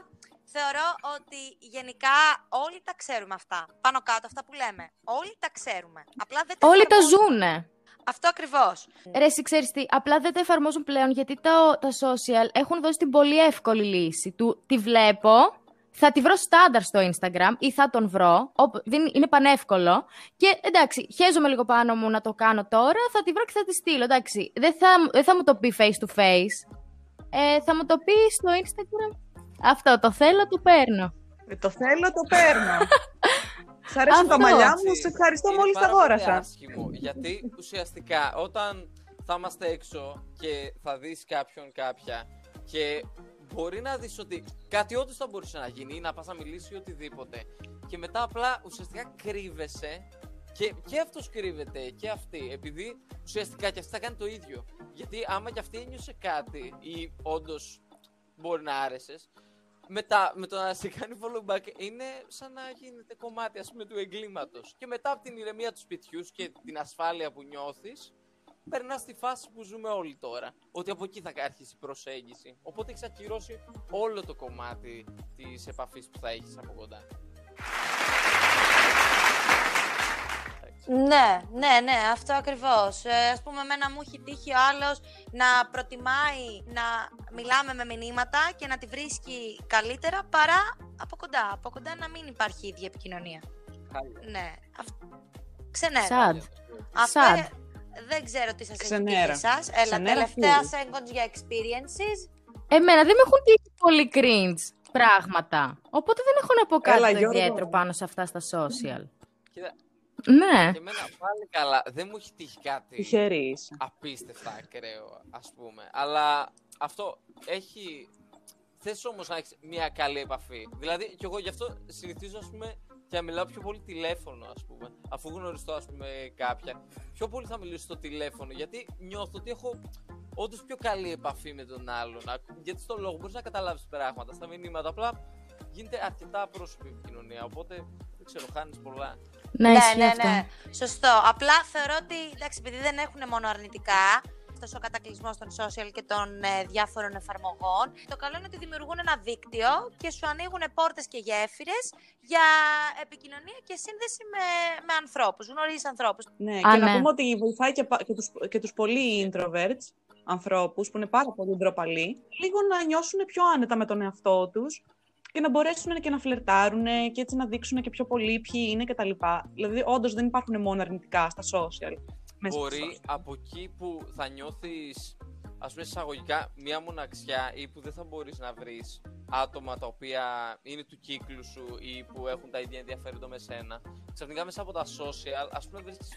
θεωρώ ότι γενικά όλοι τα ξέρουμε αυτά. Πάνω κάτω αυτά που λέμε. Όλοι τα ξέρουμε. Απλά δεν τα Όλοι το εφαρμόζουμε. ζουνε. Αυτό ακριβώς. Ρε, εσύ ξέρεις τι, απλά δεν τα εφαρμόζουν πλέον γιατί τα, τα social έχουν δώσει την πολύ εύκολη λύση του. Τη βλέπω, θα τη βρω στάνταρ στο Instagram ή θα τον βρω. όπου- δεν, είναι πανεύκολο. Και εντάξει, χέζομαι λίγο πάνω μου να το κάνω τώρα, θα τη βρω και θα τη στείλω. Εντάξει, δεν θα, δεν θα μου το πει face to face. Ε, θα μου το πει στο Instagram. Αυτό, το θέλω, το παίρνω. Ε, το θέλω, το παίρνω. [laughs] Σ' αρέσουν τα Αυτό. μαλλιά μου, Έτσι, σε ευχαριστώ είναι μόλις τα πάρα πολύ αγόρασα. άσχημο, γιατί ουσιαστικά όταν θα είμαστε έξω και θα δεις κάποιον κάποια και μπορεί να δεις ότι κάτι όντως θα μπορούσε να γίνει ή να πας να μιλήσει ή οτιδήποτε. Και μετά απλά ουσιαστικά κρύβεσαι και, και αυτός κρύβεται και αυτή επειδή ουσιαστικά και αυτή θα κάνει το ίδιο. Γιατί άμα και αυτή ένιωσε κάτι ή όντως μπορεί να άρεσες μετά με το να σε κάνει follow back είναι σαν να γίνεται κομμάτι ας πούμε του εγκλήματος. Και μετά από την ηρεμία του σπιτιού και την ασφάλεια που νιώθεις περνάς στη φάση που ζούμε όλοι τώρα ότι από εκεί θα αρχίσει η προσέγγιση οπότε έχεις ακυρώσει όλο το κομμάτι της επαφής που θα έχεις από κοντά Ναι, ναι, ναι, αυτό ακριβώς. Ε, ας πούμε, εμένα μου έχει τύχει ο άλλος να προτιμάει να μιλάμε με μηνύματα και να τη βρίσκει καλύτερα παρά από κοντά. Από κοντά να μην υπάρχει ίδια επικοινωνία. Χάλια. Ναι. αυ... Ξενέρα. Sad. Αυτό Sad. Ε, δεν ξέρω τι σας έχει Ξενέρα. τύχει εσάς. Έλα, Ξενέρα τελευταία full. seconds για experiences. Εμένα δεν με έχουν τύχει πολύ cringe πράγματα. Οπότε δεν έχω να πω κάτι Έλα, το Γιώργο. ιδιαίτερο πάνω σε αυτά στα social. Κοίτα, Ναι. και εμένα πάλι καλά δεν μου έχει τύχει κάτι Τυχερή είσαι. απίστευτα ακραίο, ας πούμε. Αλλά αυτό έχει... Θες όμως να έχεις μια καλή επαφή. Δηλαδή, και εγώ γι' αυτό συνηθίζω, ας πούμε, και να μιλάω πιο πολύ τηλέφωνο, ας πούμε. Αφού γνωριστώ, ας πούμε, κάποια. Πιο πολύ θα μιλήσω στο τηλέφωνο, γιατί νιώθω ότι έχω όντως πιο καλή επαφή με τον άλλον. Α- Γιατί στο λόγο μπορείς να καταλάβεις πράγματα στα μηνύματα. Απλά γίνεται αρκετά πρόσωπη επικοινωνία, οπότε δεν ξέρω, χάνεις πολλά. Ναι, ναι, ισχύει ναι, αυτό. ναι. Σωστό. Απλά θεωρώ ότι εντάξει, επειδή δεν έχουν μόνο αρνητικά αυτός ο κατακλυσμός των social και των ε, διάφορων εφαρμογών, το καλό είναι ότι δημιουργούν ένα δίκτυο και σου ανοίγουν πόρτες και γέφυρες για επικοινωνία και σύνδεση με, με ανθρώπους. Γνωρίζει ανθρώπους. Ναι, Α, και να ναι. πούμε ότι βοηθάει και, πα- και, τους, και τους πολύ introverts ανθρώπους που είναι πάρα πολύ ντροπαλοί, λίγο να νιώσουν πιο άνετα με τον εαυτό τους και να μπορέσουν και να φλερτάρουν και έτσι να δείξουν και πιο πολύ ποιοι είναι κτλ. Δηλαδή, όντως δεν υπάρχουν μόνο αρνητικά στα social. Μέσα στα μπορεί social. από εκεί που θα νιώθεις ας πούμε εισαγωγικά μία μοναξιά ή που δεν θα μπορείς να βρεις άτομα τα οποία είναι του κύκλου σου ή που έχουν τα ίδια ενδιαφέροντα με σένα ξαφνικά μέσα από τα social ας πούμε βρίσκεις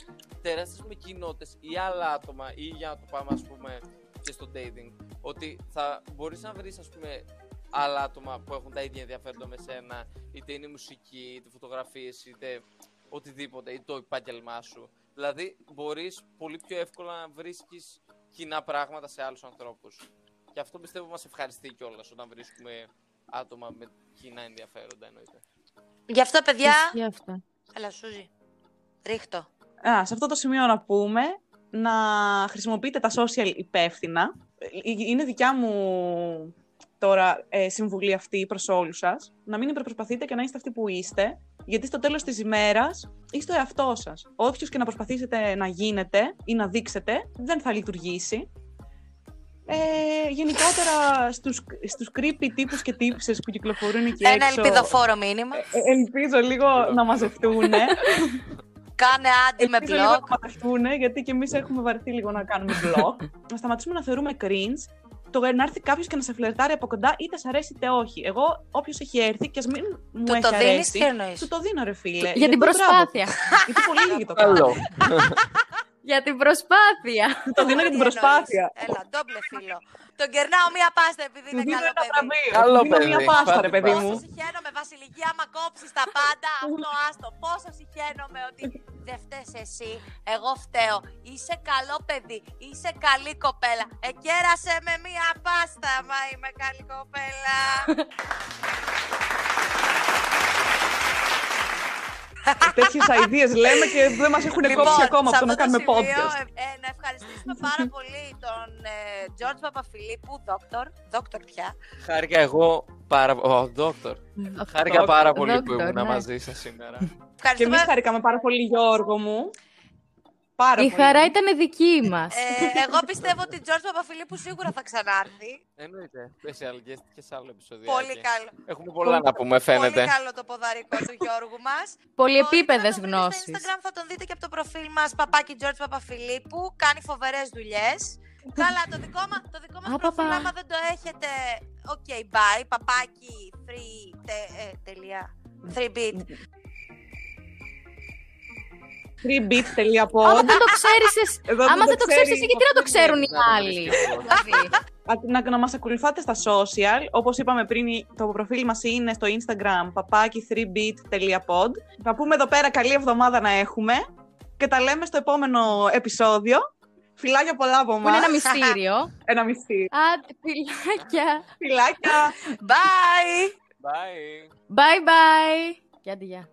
τεράστιες με κοινότητες ή άλλα άτομα ή για να το πάμε ας πούμε και στο dating. Ότι θα μπορείς να βρεις, ας πούμε, άλλα άτομα που έχουν τα ίδια ενδιαφέροντα με σένα, είτε είναι η μουσική, είτε φωτογραφίες, είτε οτιδήποτε, είτε το επάγγελμά σου. Δηλαδή, μπορείς πολύ πιο εύκολα να βρίσκεις κοινά πράγματα σε άλλους ανθρώπους. Και αυτό πιστεύω μας ευχαριστεί κιόλας όταν βρίσκουμε άτομα με κοινά ενδιαφέροντα εννοείται. Γι' αυτό, παιδιά. Ισχύει αυτό. Έλα, Σούζη. Ρίχτω. Α, σε αυτό το σημείο να πούμε να χρησιμοποιείτε τα social υπεύθυνα. Ε, Είναι δικιά μου τώρα ε, συμβουλή αυτή προς όλους σας. Να μην υπερπροσπαθείτε και να είστε αυτοί που είστε. Γιατί στο τέλος της ημέρας είστε ο εαυτός σας. Όποιος και να προσπαθήσετε να γίνετε ή να δείξετε, δεν θα λειτουργήσει. Ε, γενικότερα στους, στους creepy τύπους και τύψες που κυκλοφορούν εκεί Ένα έξω, ελπιδοφόρο μήνυμα. ε, ελπίζω λίγο να μαζευτούν. Κάνε άντι με Ελπίζω λίγο blog. να μαζευτούν, γιατί και εμείς έχουμε βαρεθεί λίγο να κάνουμε blog. να σταματήσουμε να θεωρούμε cringe το να έρθει κάποιος και να σε φλερτάρει από κοντά, είτε σ' αρέσει είτε όχι. Εγώ, όποιος έχει έρθει και ας μην μου Του έχει το δίνεις, αρέσει. τι εννοείς; Του το δίνω, ρε φίλε. Για την Γιατί, προσπάθεια. μπράβο. Γιατί πολύ λίγοι το [laughs] κάνουν. Καλό. [laughs] Για την προσπάθεια. Του το δίνω για την προσπάθεια. Έλα, ντόμπλε φίλο. Τον κερνάω μία πάστα επειδή Του είναι δίνω καλό ένα παιδί. βραβείο. Καλό Του δίνω παιδί. μια πάστα, ρε Πάτε παιδί πάστα. μου. Πόσο συχαίνομαι, Βασιλική, άμα κόψεις τα πάντα, αυτό άστο. Πόσο συχαίνομαι ότι δεν φταίει εσύ. Εγώ φταίω. Είσαι καλό παιδί. Είσαι καλή κοπέλα. Εκέρασε με μία πάστα, μα είμαι καλή κοπέλα. [laughs] Τέτοιες ideas λέμε και δεν μας έχουν κόψει ακόμα σε από το να αυτό κάνουμε σημείο, podcast. ε, ε, να ευχαριστήσουμε πάρα πολύ τον Τζορτζ Παπαφιλίππου, δόκτωρ, δόκτωρ πια. Χάρηκα εγώ πάρα πολύ. Δόκτωρ. Χάρηκα Δόκτωρ, πάρα πολύ που δόκτωρ, ήμουν ναι. μαζί σας σήμερα. Και εμείς Ευχαριστούμε. χαρήκαμε πάρα πολύ, Γιώργο μου. Πάρα Η πολύ. χαρά ήταν δική μας. Ε, εγώ πιστεύω ότι Τζορτζ Παπαφιλίππου σίγουρα θα ξανάρθει. Εννοείται. Special guest και σε άλλο επεισόδιο. Πολύ καλό. Έχουμε πολλά να πούμε, φαίνεται. Πολύ καλό το ποδαρικό του Γιώργου μας. Πολυεπίπεδες Στο γνώσεις. Instagram θα τον δείτε και από το προφίλ μας παπάκι George Παπαφιλίππου. Κάνει φοβερές δουλειές. Καλά, το δικό μα το δικό μας Α, προφίλ, παπά. άμα δεν το έχετε. OK, bye. Παπάκι 3. Τε, ε, τελεία. 3 bit. 3bit.pod. Άμα δεν το ξέρεις εσύ, [laughs] Εδώ άμα δεν δεν το το ξέρεις ξέρεις, εσύ, γιατί να το ξέρουν οι να το άλλοι; βρίσκει. Δηλαδή. Α, Να, να μας ακολουθάτε στα social. Όπως είπαμε πριν, το προφίλ μας είναι στο Instagram παπάκι 3bit.pod. Θα πούμε εδώ πέρα καλή εβδομάδα να έχουμε και τα λέμε στο επόμενο επεισόδιο. Φιλάκια πολλά από Που είναι εμάς. [laughs] ένα μυστήριο. Ένα μισή. Άντε, φιλάκια. Φιλάκια. Bye! Bye. Bye bye. Και άντε, γεια.